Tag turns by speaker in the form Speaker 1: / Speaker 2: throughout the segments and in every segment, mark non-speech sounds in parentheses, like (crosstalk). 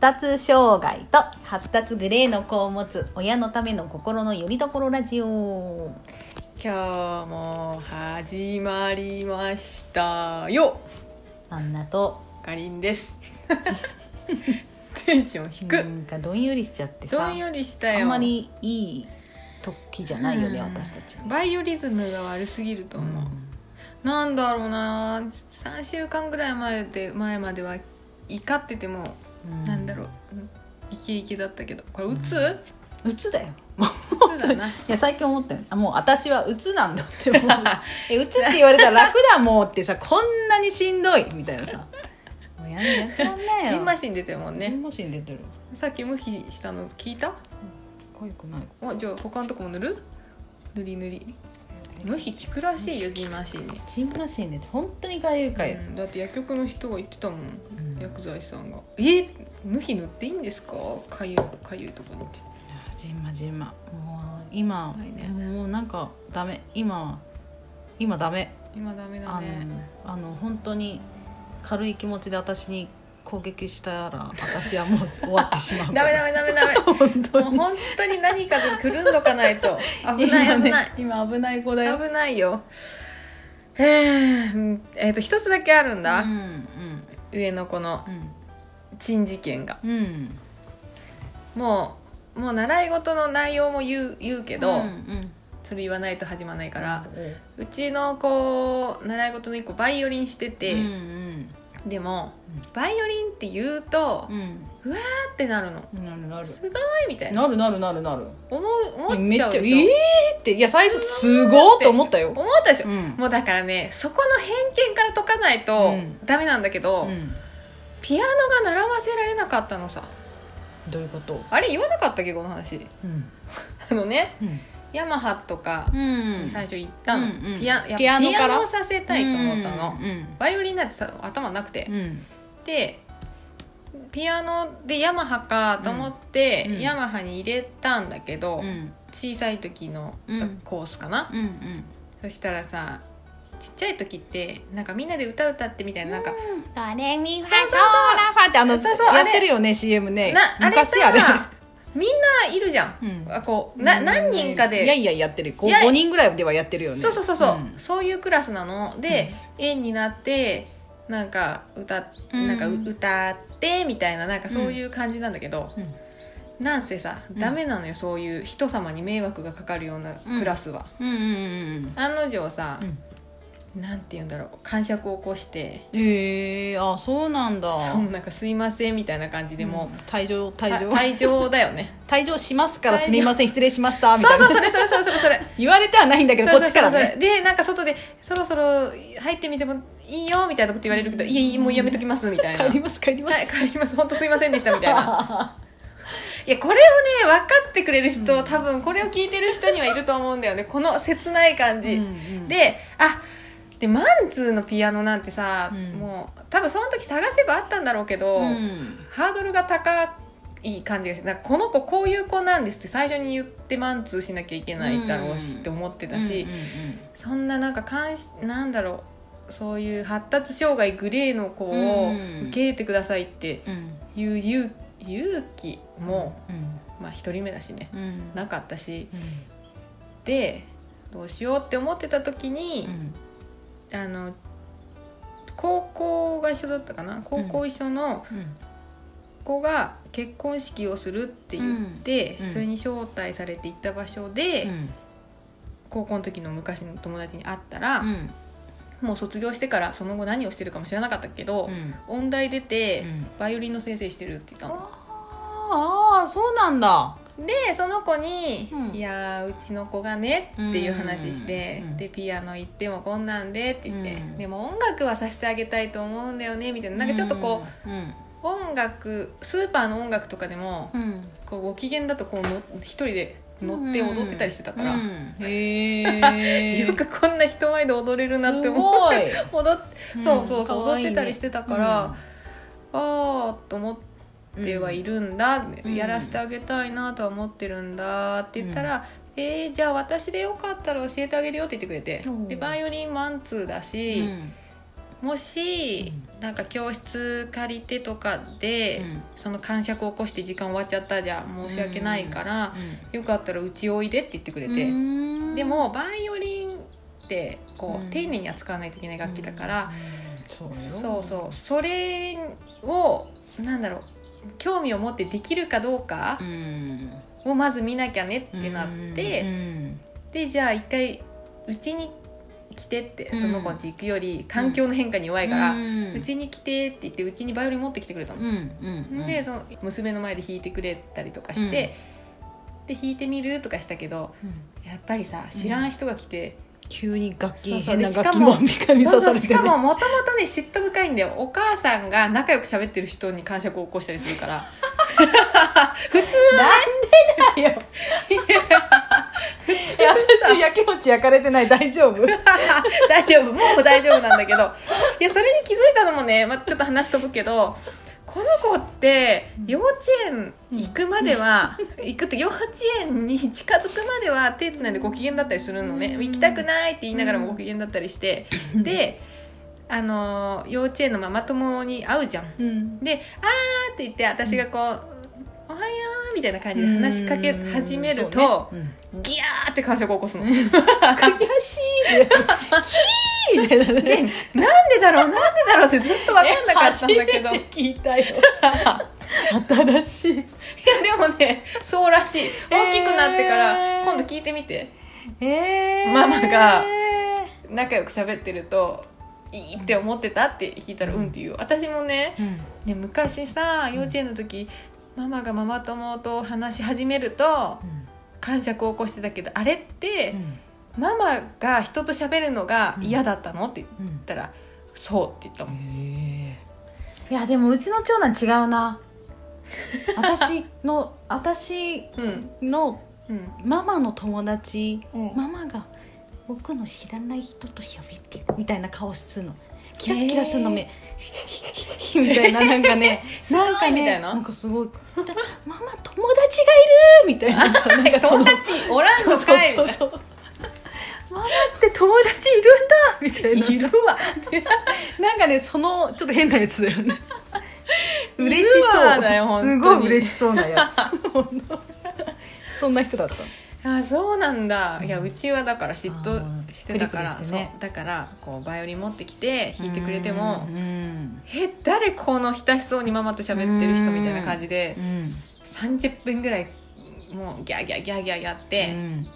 Speaker 1: 達障害と発達グレーの子を持つ親のための心の拠り所ラジオ。
Speaker 2: 今日も始まりましたよ。
Speaker 1: アンナと。
Speaker 2: かりんです。(laughs) テンション低く
Speaker 1: なんかどんよりしちゃってさ。
Speaker 2: どんよりしたよ。
Speaker 1: あんまりいい時じゃないよね、
Speaker 2: うん。
Speaker 1: 私たちね。
Speaker 2: バイオリズムが悪すぎると思う、なんだろうな。3週間ぐらい前で前までは怒ってても、
Speaker 1: うん。
Speaker 2: なんだろう。うん。イケイケだったけど。これうつ、
Speaker 1: うつだよ。
Speaker 2: うつだな。(laughs) い
Speaker 1: や最近思ったよ。あもう私はうつなんだって思う。(laughs) えうつって言われたら楽だもうってさこんなにしんどい。みたいなさ。もうやんやんやんなよ。
Speaker 2: ジンマシン出てるもんね。
Speaker 1: ジンマシン出てる。
Speaker 2: さっき無比したの聞いた？
Speaker 1: かゆくない。
Speaker 2: あじゃあ他のとこも塗る？塗り塗り。無比効くらしいよジンマシンに、
Speaker 1: ジンマシンで本当にかゆいかゆい、
Speaker 2: うん。だって薬局の人が言ってたもん、
Speaker 1: ん
Speaker 2: 薬剤師さんが「え無比塗っていいんですか？かゆいかゆいとこに」って。
Speaker 1: ジンマジンマもう今、
Speaker 2: はいね。
Speaker 1: もうなんかダメ。今は今ダメ。
Speaker 2: 今ダメだ
Speaker 1: あ
Speaker 2: ね
Speaker 1: のあの本当に軽い気持ちで私に攻撃したら私はもう終わってしまう (laughs)
Speaker 2: ダメダメダメダメ。(laughs)
Speaker 1: 本当に。
Speaker 2: 本当に何かでくるんどかないと。危ない危ない。
Speaker 1: 今危ない子だよ。
Speaker 2: 危ないよ。えーうんえーと一つだけあるんだ、
Speaker 1: うん
Speaker 2: 上の子の
Speaker 1: うん。
Speaker 2: 珍事件が。
Speaker 1: うん。うん
Speaker 2: もうもう習い事の内容も言う言うけど、
Speaker 1: うんうん。
Speaker 2: それ言わないと始まらないから、
Speaker 1: う。
Speaker 2: うちの子習い事の一個バイオリンしてて、
Speaker 1: ん
Speaker 2: でもバイオリンって言うと、
Speaker 1: うん
Speaker 2: うわーってなるの。
Speaker 1: うんなるなる。
Speaker 2: すごいみたいな。
Speaker 1: なるなるなるなる。
Speaker 2: 思う思
Speaker 1: めっちゃ
Speaker 2: うでしょ、
Speaker 1: ーって。いや最初すごーって思ったよ。
Speaker 2: 思ったでしょ、
Speaker 1: うん。
Speaker 2: もうだからねそこの偏見から解かないと
Speaker 1: うん。
Speaker 2: ダメなんだけど、
Speaker 1: うん。
Speaker 2: ピアノが習わせられなかったのさ。
Speaker 1: どういうこと？
Speaker 2: あれ言わなかったっけこの話。
Speaker 1: うん。(laughs)
Speaker 2: あのね
Speaker 1: うん。
Speaker 2: ヤマハとか
Speaker 1: うん。
Speaker 2: に最初行ったの、
Speaker 1: うんうん。
Speaker 2: ピア
Speaker 1: ピアノから？
Speaker 2: ピアノさせたいと思ったの、
Speaker 1: うん。
Speaker 2: バイオリンなんてさ頭なくて、
Speaker 1: うん。
Speaker 2: でピアノでヤマハかと思って、
Speaker 1: うんうん。
Speaker 2: ヤマハに入れたんだけど、
Speaker 1: うん。
Speaker 2: 小さい時の
Speaker 1: うん
Speaker 2: コースかな、
Speaker 1: うん。うん
Speaker 2: そしたらさちっちゃい時ってなんかみんなで歌歌ってみたいななんか、
Speaker 1: ドレミファ
Speaker 2: そうそうそう
Speaker 1: ソラファってあの
Speaker 2: そうそう
Speaker 1: やってるよね CM ね。
Speaker 2: なあれさ
Speaker 1: 昔あれ。
Speaker 2: みんないるじゃん、
Speaker 1: うん。
Speaker 2: あこうな何人かで。
Speaker 1: いやいややってる。こう
Speaker 2: いや
Speaker 1: 5人ぐらいではやってるよね。
Speaker 2: そうそうそうそう、
Speaker 1: ん。
Speaker 2: そういうクラスなの。で、円になってなんか歌
Speaker 1: うん。
Speaker 2: なんかう歌ってみたいななんかそういう感じなんだけど、
Speaker 1: うん。
Speaker 2: なんせさ
Speaker 1: ん。
Speaker 2: ダメなのよそういう人様に迷惑がかかるようなクラスは、案の定さ
Speaker 1: う、ん
Speaker 2: なんて言うんだろう感触を起こして。
Speaker 1: へえあそうなんだ。
Speaker 2: そんなんか「すいません」みたいな感じでも。う、
Speaker 1: うん退場退場。
Speaker 2: た退場だよね。(laughs)
Speaker 1: 退場しますからすみません失礼しましたみ
Speaker 2: そう
Speaker 1: たいな。
Speaker 2: そうそれそれそれそれそれ
Speaker 1: 言われてはないんだけど
Speaker 2: そう
Speaker 1: こっちから
Speaker 2: そうそうそ
Speaker 1: ね
Speaker 2: う。でなんか外で「そろそろ入ってみてもいいよ」みたいなこと言われるけど「いやもうやめときます」みたいな。
Speaker 1: 帰ります帰ります。
Speaker 2: はい、帰ります。本当すいませんでしたみたいな。(laughs) いや、これをね、分かってくれる人、多分これを聞いてる人にはいると思うんだよね。この切ない感じ。
Speaker 1: うんうん。
Speaker 2: で、あ、で、マンツーのピアノなんてさ、
Speaker 1: うん。
Speaker 2: もう、多分その時探せばあったんだろうけど、
Speaker 1: うん。
Speaker 2: ハードルが高い感じがして、この子こういう子なんですって最初に言ってマンツーしなきゃいけないだろうしって思ってたし、
Speaker 1: うん
Speaker 2: そんななんか監視なんだろうそういう発達障害グレーの子を
Speaker 1: うん
Speaker 2: 受け入れてくださいっていう勇勇気も、
Speaker 1: うん
Speaker 2: まあ一人目だしね
Speaker 1: うん。
Speaker 2: なかったし
Speaker 1: うん。
Speaker 2: でどうしようって思ってた時
Speaker 1: う
Speaker 2: に、
Speaker 1: ん
Speaker 2: あの高校が一緒だったかな？高校一緒の
Speaker 1: うん。
Speaker 2: 子が結婚式をするって言って、
Speaker 1: うん。うん。
Speaker 2: それに招待されて行った場所で、
Speaker 1: うん。
Speaker 2: 高校の時の昔の友達に会ったら、
Speaker 1: うん。
Speaker 2: もう卒業してからその後何をしてるかも知らなかったけど、
Speaker 1: うん。
Speaker 2: 音大出て、
Speaker 1: うん。
Speaker 2: バイオリンの先生してるって言ったの。
Speaker 1: ああそうなんだ
Speaker 2: でその子に「
Speaker 1: うん。
Speaker 2: いやーうちの子がね」っていう話して、
Speaker 1: うん
Speaker 2: でピアノ行ってもこんなんでって言って、
Speaker 1: うん。
Speaker 2: でも音楽はさせてあげたいと思うんだよねみたいな。なんかちょっとこう、
Speaker 1: うん
Speaker 2: 音楽スーパーの音楽とかでも、
Speaker 1: うん。
Speaker 2: こうご機嫌だとこうの一人で乗って踊ってたりしてたから、
Speaker 1: うん。へえ (laughs)
Speaker 2: よくこんな人前で踊れるなって
Speaker 1: す
Speaker 2: 思
Speaker 1: ごい。(laughs)
Speaker 2: って踊っそうそうそう、踊ってたりしてたから、ああと思ってはいるんだ、
Speaker 1: うん。
Speaker 2: やらせてあげたいなとは思ってるんだって言ったら、えーじゃあ私でよかったら教えてあげるよって言ってくれて、
Speaker 1: うん。
Speaker 2: でバイオリンマンツーだ
Speaker 1: う
Speaker 2: し、
Speaker 1: ん。
Speaker 2: もし、なんか教室借りてとかで、
Speaker 1: うん。
Speaker 2: その感触を起こして時間終わっちゃったじゃん申し訳ないから、よかったらうちおいでって言ってくれて、でもバイオリンってこう、
Speaker 1: うん。
Speaker 2: 丁寧に扱わないといけない楽器だから、
Speaker 1: そうよ。
Speaker 2: そうそう。それをなんだろう興味を持ってできるかどうか
Speaker 1: うん。
Speaker 2: をまず見なきゃねってなって、
Speaker 1: うん。
Speaker 2: でじゃあ一回うちに来てって
Speaker 1: うん。
Speaker 2: その子んち行くより環境の変化に弱いから
Speaker 1: う
Speaker 2: ち、に来てって言ってうちにバイオリン持ってきてくれたの。でその娘の前で弾いてくれたりとかして、で弾いてみるとかしたけど
Speaker 1: うん。
Speaker 2: やっぱりさ知らん人が来て、
Speaker 1: 急に楽器変な
Speaker 2: でしかも
Speaker 1: 楽器も見か見
Speaker 2: そうそう
Speaker 1: さされね。
Speaker 2: してかももともとね嫉妬深いんだよお母さんが仲良く喋ってる人に感触を起こしたりするから。(laughs) 普通
Speaker 1: なんでだよ。(laughs) 私やきもち焼かれてない。大丈夫？(laughs)
Speaker 2: 大丈夫。もう大丈夫なんだけど。いやそれに気づいたのもね、まあ、ちょっと話飛ぶけどこの子って幼稚園行くまでは、行くって幼稚園に近づくまでは手つないでご機嫌だったりするのね、
Speaker 1: うん。
Speaker 2: 行きたくないって言いながらもご機嫌だったりして、であの幼稚園のママ友に会うじゃん。
Speaker 1: うん。
Speaker 2: で「あー」って言って私がこう「おはよう」みたいな感じで話しかけ始めると、ギャーって感触を起こすの。
Speaker 1: うん悔しい。キーみたいなね
Speaker 2: んでだろうなんでだろうってずっと分かんなかったんだけど。い。や
Speaker 1: 初めて聞い。たよ新しい。
Speaker 2: でもねそうらしい。大きくなってから、
Speaker 1: えー
Speaker 2: 今度聞い。てみて
Speaker 1: え
Speaker 2: ママが仲良く喋ってるとい。い。って思ってたって聞い。たらうんって言う私もね
Speaker 1: うん
Speaker 2: ね昔さ幼稚園の時、ママがママ友と話し始めると感触を起こしてたけどあれって、ママが人と喋るのが嫌だったのって言ったら「そう」って言ったもん。
Speaker 1: いやでもうちの長男違うな。(laughs) 私の私
Speaker 2: うん。
Speaker 1: の
Speaker 2: うん。
Speaker 1: ママの友達
Speaker 2: うん。
Speaker 1: ママが僕の知らない人と喋ってるみたいな顔するのキラッキラするの目、みたいななんかね (laughs) なんかね
Speaker 2: みたいな。
Speaker 1: なんかすごいだママ友達がいるみたいな。さなんか
Speaker 2: 友達おらんのかい
Speaker 1: そうそうそうママって友達いるんだみたいな。い
Speaker 2: るわ。(laughs)
Speaker 1: なんかねそのちょっと変なやつだよね。(laughs) 嬉しそう。
Speaker 2: わだよ本当に。
Speaker 1: すごい嬉しそうなやつ。そんな人だった
Speaker 2: あそうなんだ。いやうちはだから嫉
Speaker 1: あ
Speaker 2: 妬
Speaker 1: ー。
Speaker 2: してたから
Speaker 1: ね。
Speaker 2: だからこうバイオリン持ってきて弾いてくれても
Speaker 1: うん「
Speaker 2: え誰この親しそうにママと喋ってる人」みたいな感じで
Speaker 1: うん。
Speaker 2: 30分ぐらいもうギャーギャーギャーギャーやって、
Speaker 1: うん。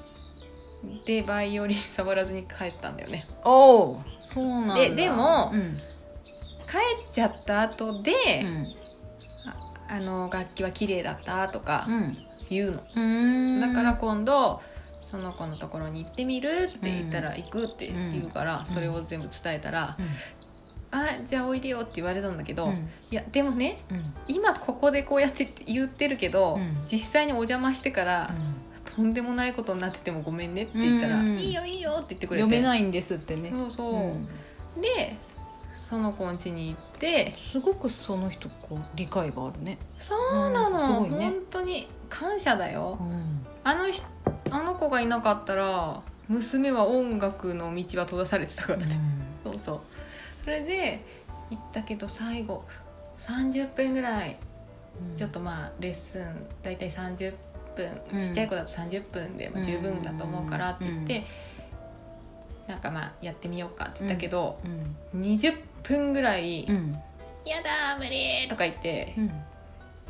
Speaker 2: でバイオリン触らずに帰ったんだよね。
Speaker 1: おおそうなんだ。
Speaker 2: ででも
Speaker 1: うん。
Speaker 2: 帰っちゃった後で、
Speaker 1: うん。
Speaker 2: あの楽器は綺麗だったとか
Speaker 1: うん
Speaker 2: 言うの、
Speaker 1: うん。
Speaker 2: だから今度その子のところに行ってみるって言ったら行くって言うから、
Speaker 1: ん。
Speaker 2: それを全部伝えたら
Speaker 1: うん「
Speaker 2: あじゃあおいでよ」って言われたんだけど、
Speaker 1: うん。
Speaker 2: いやでもね
Speaker 1: うん。
Speaker 2: 今ここでこうやって言ってるけど、
Speaker 1: うん。
Speaker 2: 実際にお邪魔してから、とんでもないことになっててもごめんねって言ったら「
Speaker 1: うん。
Speaker 2: いいよいいよ」って言ってくれて。
Speaker 1: 読めないんですってね。
Speaker 2: そうそう、
Speaker 1: うん。
Speaker 2: でその子ん家に行って
Speaker 1: すごくその人こう理解があるね。
Speaker 2: そうなの、
Speaker 1: うん。すごいね。
Speaker 2: 本当に感謝だよ、
Speaker 1: うん。
Speaker 2: あの人あの子がいなかったら娘は音楽の道は閉ざされてたからね、そうそう。それで行ったけど最後30分ぐらいちょっとまあレッスン大体30分、
Speaker 1: うん。
Speaker 2: ちっちゃい子だと30分でも十分だと思うからって言って、なんかまあやってみようかって言ったけど、
Speaker 1: うん。
Speaker 2: 20分ぐらい「
Speaker 1: うん
Speaker 2: やだー無理!」とか言って、
Speaker 1: うん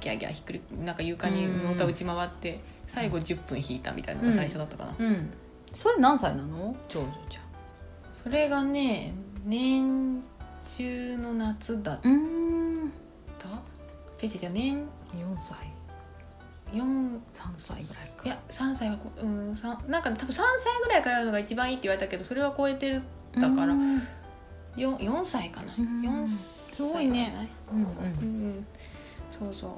Speaker 2: ギャーギャーひっくりなんか床にのた打ち回って、最後10分弾いたみたいなのが最初だったかな、
Speaker 1: うん。それ何歳なの？長女ちゃ
Speaker 2: それがね年中の夏だった。
Speaker 1: んうん。
Speaker 2: 違う違う年
Speaker 1: 4歳。
Speaker 2: 4
Speaker 1: 3歳ぐらいか。
Speaker 2: いや3歳はこうんなんか多分3歳ぐらい通うのが一番いいって言われたけどそれは超えてるだから
Speaker 1: うん。
Speaker 2: 4, 4歳かな。
Speaker 1: うん。
Speaker 2: 4
Speaker 1: す
Speaker 2: 歳
Speaker 1: ごいね。うん
Speaker 2: う
Speaker 1: うん
Speaker 2: ん。そうそう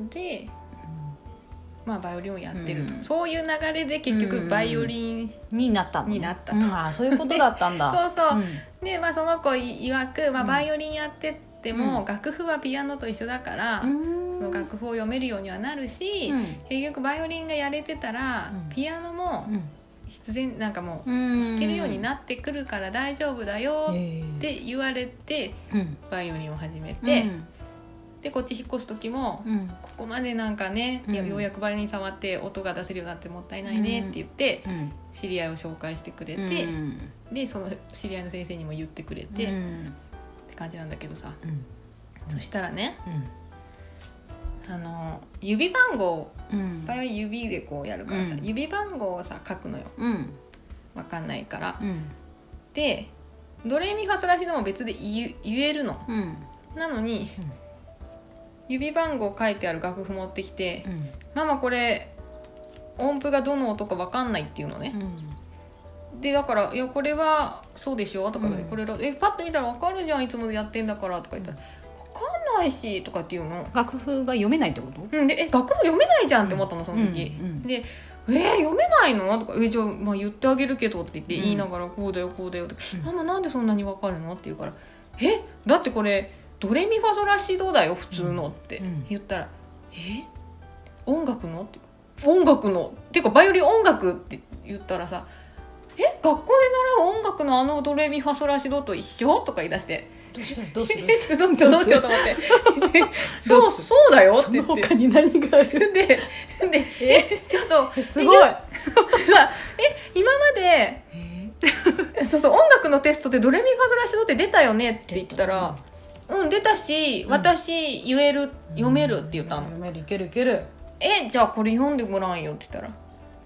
Speaker 2: でまあバイオリンをやってると、
Speaker 1: うん
Speaker 2: そういう流れで結局バイオリン、
Speaker 1: になった
Speaker 2: になったと。
Speaker 1: うん。ああそういうことだったんだ。(laughs)
Speaker 2: そうそう、
Speaker 1: ん。
Speaker 2: で、まあ、その子いわく、まあ、
Speaker 1: うん。
Speaker 2: バイオリンやってっても、
Speaker 1: うん。
Speaker 2: 楽譜はピアノと一緒だから、
Speaker 1: うん。
Speaker 2: その楽譜を読めるようにはなるし、
Speaker 1: うん。
Speaker 2: 結局バイオリンがやれてたら、
Speaker 1: うん。
Speaker 2: ピアノも
Speaker 1: うん。
Speaker 2: 必然なんかもう
Speaker 1: うん。
Speaker 2: 弾けるようになってくるから大丈夫だよっ
Speaker 1: へ
Speaker 2: て言われて
Speaker 1: うん。
Speaker 2: バイオリンを始め
Speaker 1: で
Speaker 2: て、でこっち引っ越す時も、
Speaker 1: うん。
Speaker 2: ここまでなんかね、ようやくバイオリン触って音が出せるようになってもったいないねって言って、
Speaker 1: うん。
Speaker 2: 知り合いを紹介してくれて、
Speaker 1: うん。
Speaker 2: でその知り合いの先生にも言ってくれて、っ
Speaker 1: うん。
Speaker 2: て感じなんだけどさ、
Speaker 1: うん。
Speaker 2: そしたらね
Speaker 1: うん。
Speaker 2: あの指番号
Speaker 1: うん。
Speaker 2: バイオリン指でこうやるからさ、
Speaker 1: うん。
Speaker 2: 指番号をさ書くのよ。
Speaker 1: うん。
Speaker 2: 分かんないから。
Speaker 1: うん。
Speaker 2: でドレミファソラシドも別で言えるの。
Speaker 1: うん。
Speaker 2: なのに、
Speaker 1: うん
Speaker 2: 指番号書いてある楽譜持ってきて
Speaker 1: うん「
Speaker 2: ママこれ音符がどの音か分かんない」っていうのね、でだから「いやこれはそうでしょ」とか言って、
Speaker 1: うん。
Speaker 2: これだえパッと見たら分かるじゃんいつもやってんだから」とか言ったら「分かんないし」とかって言うの。
Speaker 1: 楽譜が読めないってこと？
Speaker 2: うん、でえ楽譜読めないじゃんって思ったのその時、
Speaker 1: うん。うん。
Speaker 2: で「えー、読めないの?」とか「えじゃあ、まあ、言ってあげるけど」って言って
Speaker 1: うん。
Speaker 2: 言いながら「こうだよこうだよ」とか
Speaker 1: うん。
Speaker 2: ママなんでそんなに分かるの?」って言うから「えだってこれドレミファソラシドだよ普通の」って
Speaker 1: うん。
Speaker 2: 言ったら「え？音楽の?」って音楽の？っていうかバイオリン音楽って言ったらさ「え？学校で習う音楽のあのドレミファソラシドと一緒?」とか言い出して。
Speaker 1: どうした？どう (laughs) した「
Speaker 2: どうしよう？どうしよう」と思って「そうそうだよ」って。
Speaker 1: そ
Speaker 2: 言って
Speaker 1: の他に何がある？
Speaker 2: ででえ？ちょっと
Speaker 1: すごい。
Speaker 2: さえ？今までそうそう音楽のテストでドレミファソラシドって出たよねって言ったら「うん出たし私言える読める」って言ったの。
Speaker 1: 読めるいけるいける「
Speaker 2: えじゃあこれ読んでごらんよ」って言ったら「は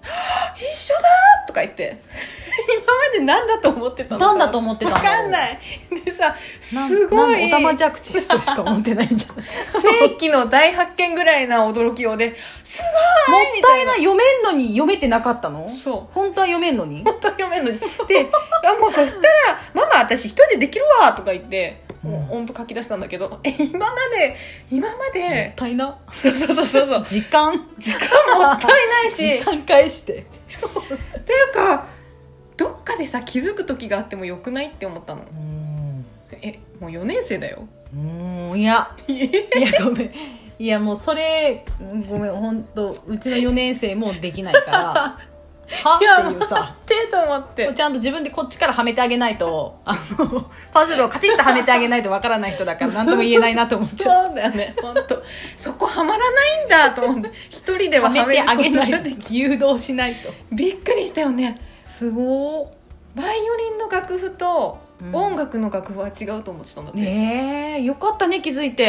Speaker 2: (gasps) あ一緒だ!」とか言って。(laughs) 今まで何だと思ってたの
Speaker 1: 何だと思ってたの？
Speaker 2: 分かんない。でさすごい。
Speaker 1: おたまじゃくちとしか思ってないんじゃない？
Speaker 2: 世紀の大発見ぐらいな驚きようです
Speaker 1: も
Speaker 2: ごいみたいな。
Speaker 1: ったいない読めんのに読めてなかったの？
Speaker 2: そう。
Speaker 1: 本当は読めんのに？
Speaker 2: 本当に読めんのに。であもうそしたら「ママ私一人でできるわ」とか言って、もう音符書き出したんだけど。(laughs) え今まで今ま
Speaker 1: もっ
Speaker 2: で、
Speaker 1: たいな。
Speaker 2: そうそうそうそう。そう
Speaker 1: 時間。
Speaker 2: 時間もったいないし。
Speaker 1: 時間返して。
Speaker 2: っていうかどっかでさ気づく時があってもよくないって思ったの。
Speaker 1: うん。
Speaker 2: えもう4年生だよ。
Speaker 1: うんいや。(laughs) いやごめん。いやもうそれごめん本当うちの4年生もできないから (laughs) は？っていうさ。
Speaker 2: ってと思って。
Speaker 1: ちゃんと自分でこっちからはめてあげないと。あのパズルをカチッとはめてあげないとわからない人だから何とも言えないなと思っちゃう。
Speaker 2: そうだよね本当。そこはまらないんだと思って。一人では
Speaker 1: はめてあげない誘導しないと
Speaker 2: びっくりしたよね
Speaker 1: すごー。
Speaker 2: バイオリンの楽譜と
Speaker 1: うん。
Speaker 2: 音楽の楽譜は違うと思ってたんだって、
Speaker 1: ねえよかったね気づいて。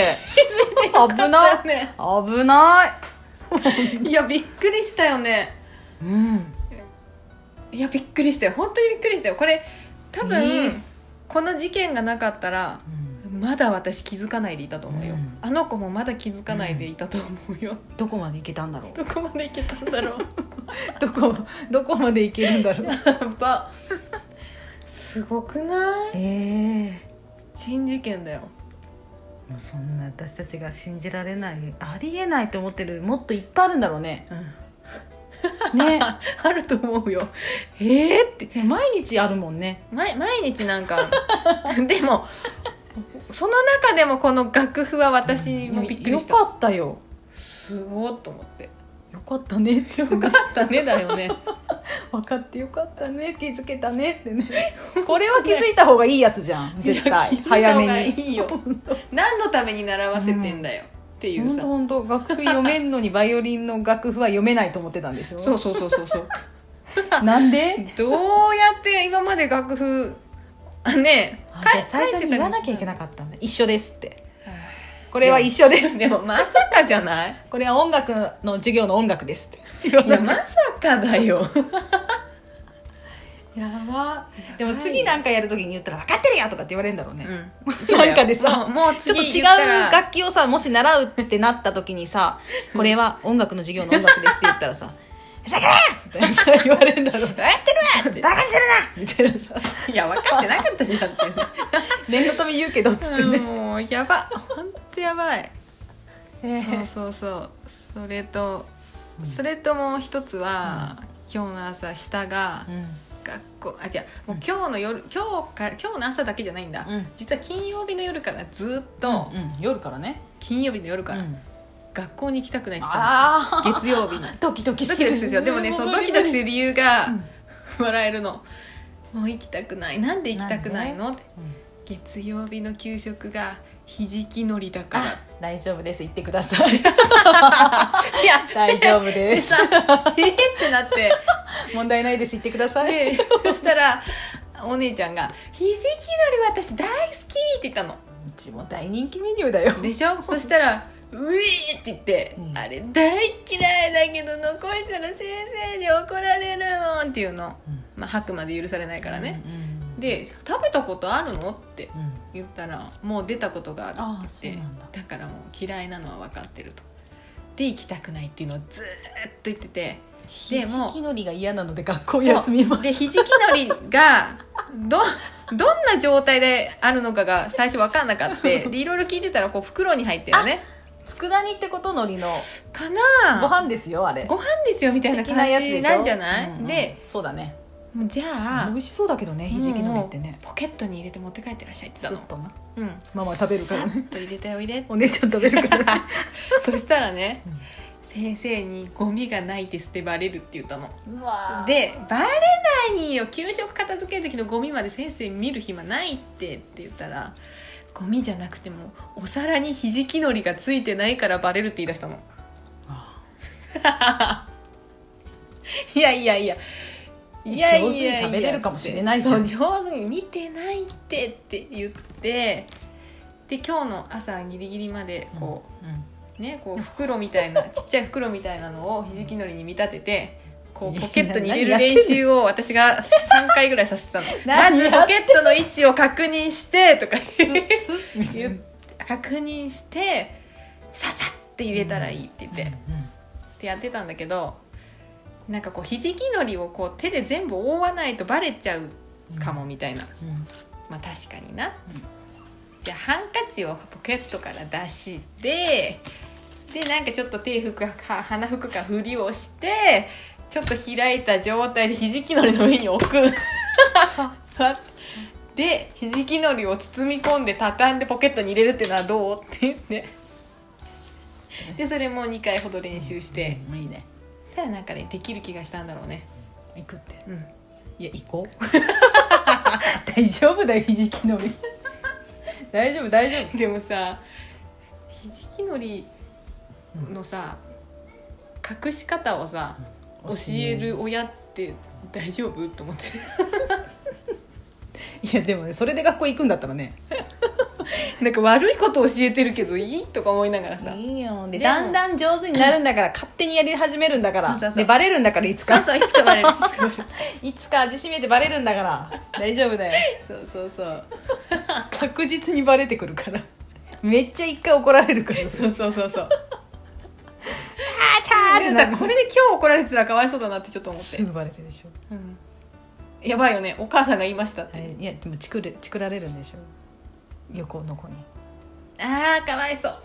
Speaker 1: 危
Speaker 2: だよ
Speaker 1: ない。
Speaker 2: ね
Speaker 1: 危ない。
Speaker 2: いやびっくりしたよね。
Speaker 1: うん
Speaker 2: いやびっくりしたよ。本当にびっくりしたよ。これ多分、
Speaker 1: うん。
Speaker 2: この事件がなかったらまだ私気づかないでいたと思うよ、
Speaker 1: うん。
Speaker 2: あの子もまだ気づかないでいたと思うよ、
Speaker 1: どこまでいけたんだろう。
Speaker 2: どこまでいけたんだろう。(laughs)
Speaker 1: どこどこまでいけるんだろう。
Speaker 2: やば。すごくない？
Speaker 1: ええ。
Speaker 2: 珍事件だよ。
Speaker 1: もうそんな私たちが信じられないありえないと思ってるもっといっぱいあるんだろうねね。(laughs)
Speaker 2: あると思うよ。ええって。
Speaker 1: ね毎日あるもんね。
Speaker 2: 毎毎日なんか。(laughs) でもその中でもこの楽譜は私もびっくりした、
Speaker 1: よかったよ。
Speaker 2: すごっと思って。
Speaker 1: よかったねって。
Speaker 2: よかったねだよね。(laughs)
Speaker 1: 分かってよかったね。気づけたねってね。これは気づいた方がいいやつじゃん。絶対。早めに
Speaker 2: いいよ。何のために習わせてんだよ、っていうさ。
Speaker 1: 本当本当楽譜読めんのにバイオリンの楽譜は読めないと思ってたんでしょ？
Speaker 2: そうそうそうそうそう。(laughs)
Speaker 1: なんで？
Speaker 2: どうやって今まで楽譜あね
Speaker 1: あ
Speaker 2: か
Speaker 1: じゃあ最初に言わなきゃいけ
Speaker 2: な
Speaker 1: なかったんだ。一緒ですって。これは一緒です。
Speaker 2: でもまさかじゃない？
Speaker 1: これは音楽の授業の音楽ですって。
Speaker 2: いやまさかだよ
Speaker 1: やば。でも次なんかやるときに言ったら「分かってるよ!」とかって言われるんだろうね、
Speaker 2: うん。(laughs)
Speaker 1: なんかでさ
Speaker 2: もう
Speaker 1: ちょっと違う楽器をさもし習うってなった時にさ「これは音楽の授業の音楽です」って言ったらさ「さか!」みたいなさ言われるんだろう。
Speaker 2: やってるわって。
Speaker 1: バカにするなみたいなさ。
Speaker 2: いや分かってなかったじゃんって。
Speaker 1: 念のため言うけどっつってね。
Speaker 2: もうやば。本当やばい。
Speaker 1: え
Speaker 2: そうそうそう。それと、それともう一つは、今日の朝下が
Speaker 1: うん
Speaker 2: 学校。あじゃあもう今日の夜今日か今日の朝だけじゃないんだ、
Speaker 1: うん。
Speaker 2: 実は金曜日の夜からずっと、
Speaker 1: うんうん。夜からね。
Speaker 2: 金曜日の夜から、
Speaker 1: うん。
Speaker 2: 学校に行きたくないしてた。の
Speaker 1: ああ
Speaker 2: 月曜日に。(laughs)
Speaker 1: ドキドキする。
Speaker 2: ですよ。でもねそのドキドキする理由が、
Speaker 1: うん。(laughs)
Speaker 2: 笑えるの。もう行きたくない。なんで行きたくないの？って。
Speaker 1: うん
Speaker 2: 月曜日の給食がひじきのりだから。
Speaker 1: あ大丈夫です。言ってください。
Speaker 2: いや (laughs)
Speaker 1: 大丈夫
Speaker 2: で
Speaker 1: です。
Speaker 2: さえーってなって。
Speaker 1: 問題ないです。言ってください。
Speaker 2: でそしたらお姉ちゃんが「ひじきのり私大好き!」って言ったの。
Speaker 1: うちも大人気メニューだよ。
Speaker 2: でしょ？そしたら「うえー!」って言って、
Speaker 1: うん。
Speaker 2: あれ大嫌いだけど残したら先生に怒られるもん」っていうの、
Speaker 1: うん。
Speaker 2: まあ吐くまで許されないからね、
Speaker 1: うん
Speaker 2: で「食べたことあるの?」って
Speaker 1: うん。
Speaker 2: 言ったら「もう出たことがある」って。
Speaker 1: だ。
Speaker 2: だからもう嫌いなのは分かってると。で行きたくないっていうのをずーっと言ってて。
Speaker 1: ひ
Speaker 2: でも
Speaker 1: じきのりが嫌なので学校休みます。
Speaker 2: でひじきのりがどどんな状態であるのかが最初分かんなかった。(laughs) でいろいろ聞いてたらこう袋に入ってるね。
Speaker 1: 佃煮ってことのりの
Speaker 2: かな
Speaker 1: ご飯ですよあれ。
Speaker 2: ご飯ですよみたいな感じなんじゃない、
Speaker 1: うんうん。
Speaker 2: で
Speaker 1: そうだね
Speaker 2: もうじゃあ
Speaker 1: 美味しそうだけどねひじきのりってね。
Speaker 2: ポケットに入れて持って帰ってらっしゃいって言っの。
Speaker 1: スッとな。
Speaker 2: うん。
Speaker 1: ママ食べるからね。
Speaker 2: さっと入れておいで
Speaker 1: お姉ちゃん食べるから
Speaker 2: そしたらね、
Speaker 1: うん。
Speaker 2: 先生にゴミがないですってバレるって言ったの。
Speaker 1: うわ
Speaker 2: でバレないよ。給食片付ける時のゴミまで先生見る暇ないってって言ったらゴミじゃなくてもお皿にひじきのりがついてないからバレるって言い出したの。(laughs) いやいやいやいやいやいや
Speaker 1: 上手に食べれるかもしれないじゃん
Speaker 2: 上手に見てないってって言ってで今日の朝ギリギリまでこう、
Speaker 1: うん
Speaker 2: ね、こう袋みたいな (laughs) ちっちゃい袋みたいなのをひじきのりに見立ててこうポケットに入れる練習を私が3回ぐらいさせてたの？(laughs) ま
Speaker 1: 何
Speaker 2: ずポケットの位置を確認してとか確認してささって入れたらいいって言って、ってやってたんだけどなんかこうひじきのりをこう手で全部覆わないとバレちゃうかもみたいな、
Speaker 1: うん。うん。
Speaker 2: まあ確かにな、じゃあハンカチをポケットから出してでなんかちょっと手拭くか鼻拭くかふりをしてちょっと開いた状態でひじきのりの上に置く。でひじきのりを包み込んで畳んでポケットに入れるっていうのはどう？って言って。でそれも2回ほど練習して、
Speaker 1: うん。いいね。
Speaker 2: そしたらなんかねできる気がしたんだろうね。
Speaker 1: 行くって。
Speaker 2: うん。
Speaker 1: いや行こう。(laughs) 大丈夫だよひじきのり。(laughs) 大丈夫大丈夫。
Speaker 2: でもさひじきのりのさ隠し方をさ教える親って大丈夫？と思って
Speaker 1: いやでもねそれで学校行くんだったらね (laughs)
Speaker 2: なんか悪いこと教えてるけどいいとか思いながらさ。
Speaker 1: いいよ。でだんだん上手になるんだから勝手にやり始めるんだから
Speaker 2: そうそうそう。
Speaker 1: でバレるんだからいつか。
Speaker 2: そうそういつかバレるいつかバレる。(laughs)
Speaker 1: いつか味しめてバレるんだから大丈夫だよ。
Speaker 2: そうそうそう。
Speaker 1: 確実にバレてくるから。めっちゃ一回怒られるから。
Speaker 2: そうそうそうそう。(laughs)
Speaker 1: あ
Speaker 2: でもさこれで今日怒られてたらかわいそうだなってちょっと思って。
Speaker 1: す、ぐバレてるでしょ、
Speaker 2: うん、やばいよね。お母さんが言いましたって、
Speaker 1: はい、いやでもチクるチクられるんでしょ横の子に。
Speaker 2: あーかわいそう。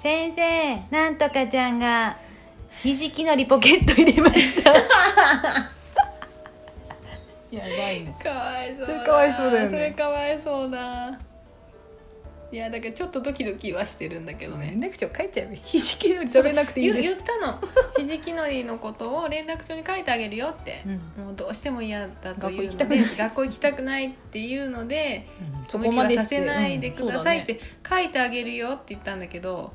Speaker 1: 先生なんとかちゃんがひじきのりポケット入れました。(laughs) やばいね。(laughs)
Speaker 2: かわいそうだ
Speaker 1: それかわいそうだよね。
Speaker 2: それかわいそうだいやだからちょっとドキドキはしてるんだけどね。
Speaker 1: 連絡帳書いちゃえばひじきのり食べなくていいです
Speaker 2: 言言ったの。ひじきのりのことを連絡帳に書いてあげるよって、
Speaker 1: うん。
Speaker 2: もうどうしても嫌だというので
Speaker 1: 学校行きたくない。
Speaker 2: 学校行きたくないっていうので
Speaker 1: そ
Speaker 2: 無理はさせないで
Speaker 1: うん
Speaker 2: くださいって書いてあげるよって言ったんだけど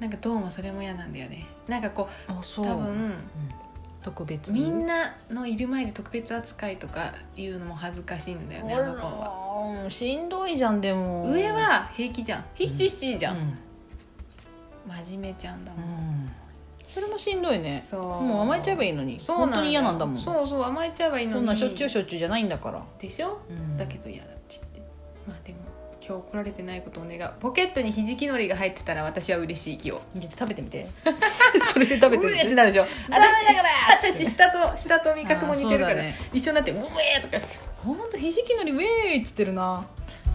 Speaker 2: なんかどうもそれも嫌なんだよね。なんかこ
Speaker 1: う。
Speaker 2: 多分
Speaker 1: うん特別
Speaker 2: みんなのいる前で特別扱いとかいうのも恥ずかしいんだよねあの子は。
Speaker 1: はしんどいじゃんでも。
Speaker 2: 上は平気じゃん。ひっしっしじゃん、
Speaker 1: うん。
Speaker 2: 真面目ちゃんだもん、
Speaker 1: うん。それもしんどいね。
Speaker 2: そう。
Speaker 1: もう甘えちゃえばいいのに。
Speaker 2: そう
Speaker 1: 本当に嫌なんだもん。
Speaker 2: そうそう甘えちゃえばいいのに。
Speaker 1: そんなしょっちゅうしょっちゅうじゃないんだから、
Speaker 2: でしょ、
Speaker 1: うん。
Speaker 2: だけど嫌だって言って。まあでも今日怒られてないことを願う。ポケットにひじきのりが入ってたら私は嬉しい今日
Speaker 1: じゃあ食べてみて。(laughs) それで食べてみ
Speaker 2: うえって
Speaker 1: て
Speaker 2: なるでしょ。
Speaker 1: ダメだから。
Speaker 2: 私下と下と味覚も似てるから、
Speaker 1: ね。
Speaker 2: 一緒になって「うえ!」とか。
Speaker 1: ほんとひじきのりウェーイっつってるな。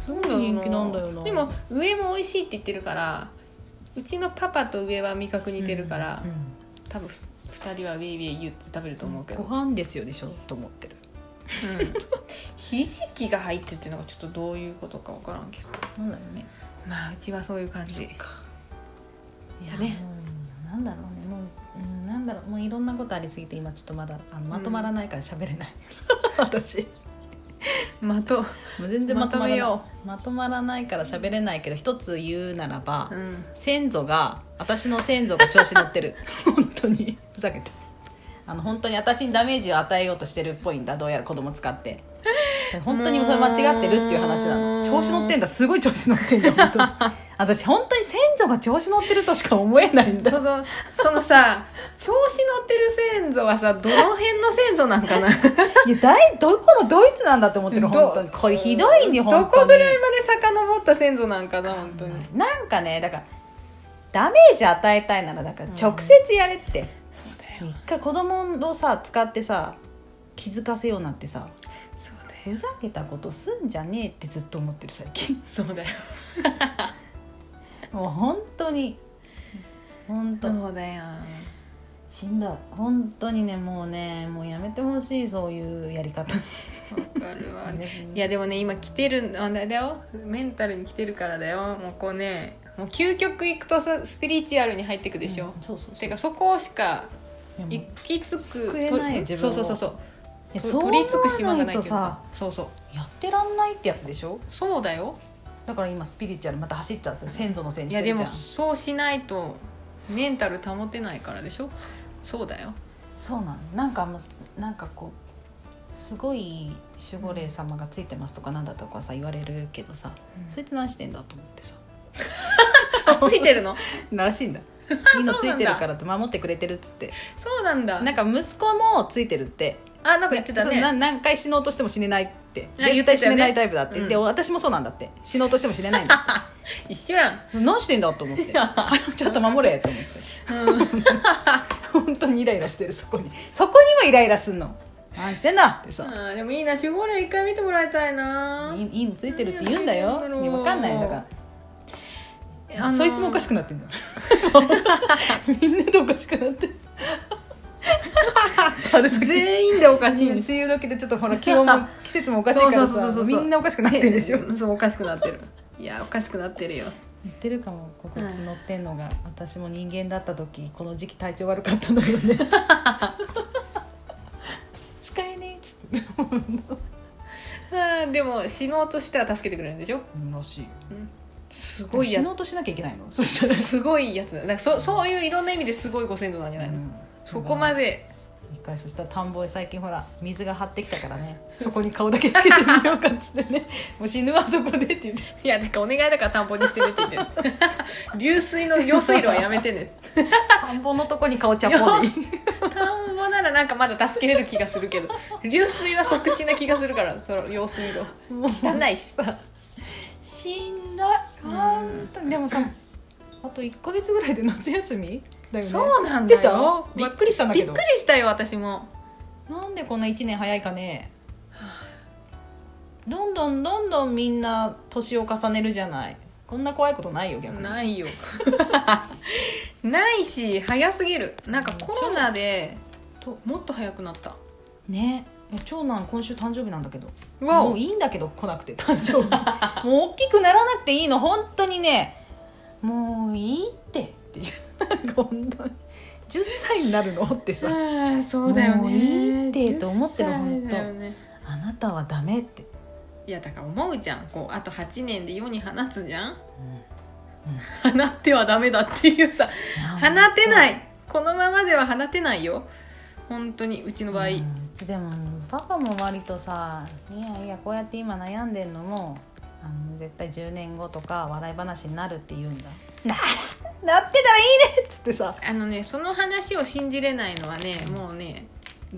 Speaker 2: そう
Speaker 1: 人気なんだよな。
Speaker 2: でも上も美味しいって言ってるからうちのパパと上は味覚似てるから、
Speaker 1: うん
Speaker 2: 多分ふ2人はウェイウェイ言って食べると思うけど、
Speaker 1: ご飯ですよでしょと思ってる。
Speaker 2: うんひじきが入ってるっていうのがちょっとどういうことか分からんけど。
Speaker 1: なんだろうね。
Speaker 2: まあうちはそういう感じ。
Speaker 1: いや。
Speaker 2: だね
Speaker 1: もうなんだろうね。もう、うん、なんだろう。もういろんなことありすぎて今ちょっとまだあのまとまらないから喋れない、(laughs) 私。
Speaker 2: まと
Speaker 1: もう全然まとまらない。
Speaker 2: まとめよ
Speaker 1: まとまらないから喋れないけど一つ言うならば、
Speaker 2: うん。
Speaker 1: 先祖が私の先祖が調子乗ってる。(laughs) 本当に。ふざけてあの本当に私にダメージを与えようとしてるっぽいんだどうやら子供使って。本当にそれ間違ってるっていう話なの調子乗ってんだすごい調子乗ってんだ本当に。(laughs) 私本当に先祖が調子乗ってるとしか思えないんだ。
Speaker 2: そのそのさ調子乗ってる先祖はさどの辺の先祖なんかな？(laughs) い
Speaker 1: や大どこのドイツなんだと思ってる
Speaker 2: ど
Speaker 1: 本当に。これひどいね本当に。
Speaker 2: どこぐらいまで遡った先祖なんかな本当に。
Speaker 1: なんかねだからダメージ与えたいならだから直接やれって、
Speaker 2: そうだよ。
Speaker 1: 一回子供をさ使ってさ気づかせようなんてさ
Speaker 2: そうだ
Speaker 1: ふざけたことすんじゃねえってずっと思ってる最近。
Speaker 2: そうだよ。
Speaker 1: もう本当に。本当。
Speaker 2: そうだよ。
Speaker 1: しんどい本当にねもうねもうやめてほしいそういうやり方。
Speaker 2: わかるわ。(laughs) いやでもね今来てるあれだよ。メンタルに来てるからだよ。もうこうねもう究極いくとさスピリチュアルに入ってくでしょ、
Speaker 1: うんそうそうそう。
Speaker 2: てかそこしか行き着く
Speaker 1: 救えない自分を。
Speaker 2: そうそうそうそう。取り付く島がないけどそうそう
Speaker 1: やってらんないってやつでしょ？
Speaker 2: そうだよ。
Speaker 1: だから今スピリチュアルまた走っちゃって先祖のせいに
Speaker 2: いやでも
Speaker 1: してるじゃん
Speaker 2: そうしないとメンタル保てないからでしょ？そうだよ。
Speaker 1: そうなの。なんかなんかこうすごい守護霊様がついてますとかなんだとかさ言われるけどさ、
Speaker 2: うん。
Speaker 1: そいつ何してんだと思ってさ。(laughs)
Speaker 2: あついてるの？(laughs)
Speaker 1: らしいんだ (laughs) いいのついてるからって守ってくれてるっつって。
Speaker 2: そうなんだ。
Speaker 1: なんか息子もついてるって。
Speaker 2: あなんか言ってたね。
Speaker 1: 何回死のうとしても死ねないって。絶対死ねないタイプだって、
Speaker 2: うん。
Speaker 1: で私もそうなんだって。死のうとしても死ねないんだ (laughs)
Speaker 2: 一緒やん。
Speaker 1: 何してんだと思って。(laughs) ちょっと守れと思って。本当にイライラしてるそこに。そこにもイライラすんの。何してんだってさ。
Speaker 2: でもいいな。守護霊一回見てもらいたいな。い
Speaker 1: いのついてるって言うんだよ。
Speaker 2: いやなんだろう。
Speaker 1: いやわかんないだから
Speaker 2: あのー
Speaker 1: そいつもおかしくなってんだよ (laughs) みんなでおかしくなって (laughs)
Speaker 2: 全員でおかしい
Speaker 1: 梅雨時でちょっとほら気温も (laughs) 季節もおかしいからみんなおかしくなってるでしょ？
Speaker 2: そうおかしくなってる。いやおかしくなってるよ。
Speaker 1: 言ってるかもここ募ってんのが、私も人間だった時この時期体調悪かったのよね。使えねえっつって。
Speaker 2: でも死のうとしては助けてくれるんでしょ？
Speaker 1: うんらしい。よ
Speaker 2: すごいや
Speaker 1: 死のうとしなきゃいけないの？そしたら
Speaker 2: すごいやつ。だからそそういういろんな意味ですごいご先祖なんじゃないの、
Speaker 1: うん。
Speaker 2: そこまで。
Speaker 1: 一回そしたら田んぼへ最近ほら水が張ってきたからね。そこに顔だけつけてみようかっつってね。(laughs) もう死ぬわそこでって言って。(laughs)
Speaker 2: いやなんかお願いだから担保にしてねって言って。る (laughs) 流水の用水路はやめてね。
Speaker 1: 田んぼのとこに顔ちゃぽんで
Speaker 2: 田んぼならなんかまだ助けれる気がするけど。流水は即死な気がするからその用水路。汚いし。さ
Speaker 1: しんどい本当に。でもさ (coughs) あと1か月ぐらいで夏休みだよね。
Speaker 2: そうなんだよ。
Speaker 1: 知ってた？びっくりしたんだけど。
Speaker 2: びっくりしたよ私も。
Speaker 1: なんでこんな1年早いかね。どんどんどんどんみんな年を重ねるじゃない。こんな怖いことないよ逆に。
Speaker 2: ないよ。(laughs) ないし早すぎる。なんかコロナで
Speaker 1: と
Speaker 2: もっと早くなった。
Speaker 1: ね長男今週誕生日なんだけど。
Speaker 2: うわ
Speaker 1: もういいんだけど来なくて (laughs) 誕生日。もう大きくならなくていいの。本当にね。もういいって。っていう。なんか本当に。10歳になるの？ってさ。
Speaker 2: そうだよね。
Speaker 1: もういいってと思ってる
Speaker 2: 10歳
Speaker 1: ほんとあなたはダメって、
Speaker 2: いやだから思うじゃん。こうあと8年で世に放つじゃん。
Speaker 1: うん。
Speaker 2: 放ってはダメだっていうさ。放
Speaker 1: や
Speaker 2: てない。このままでは放てないよ。本当にうちの場合、
Speaker 1: うんでもパパも割とさいやいやこうやって今悩んでんのもあの絶対10年後とか笑い話になるって言うんだ。な (laughs) なってたらいいねっつってさ。
Speaker 2: あのねその話を信じれないのはねもうね